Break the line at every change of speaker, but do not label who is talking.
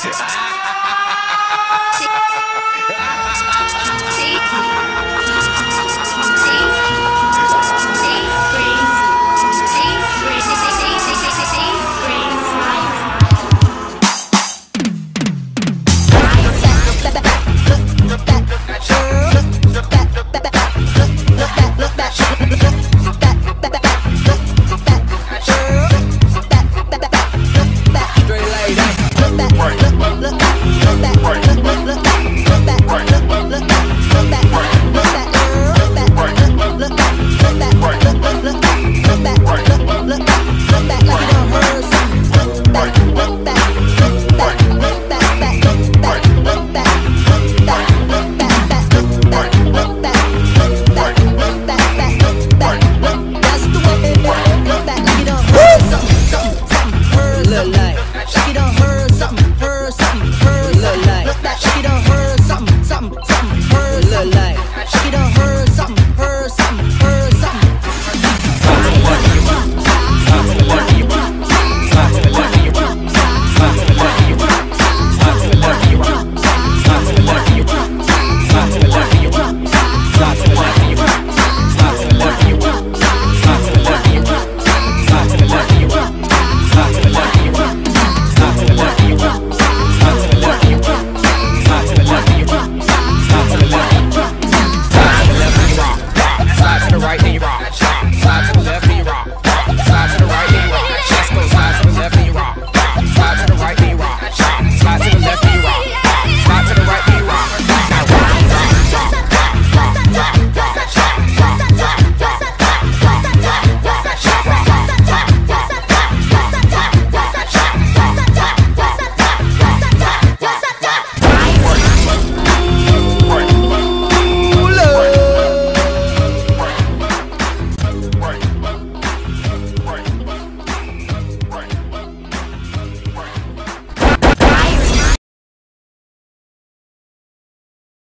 Texas. she don't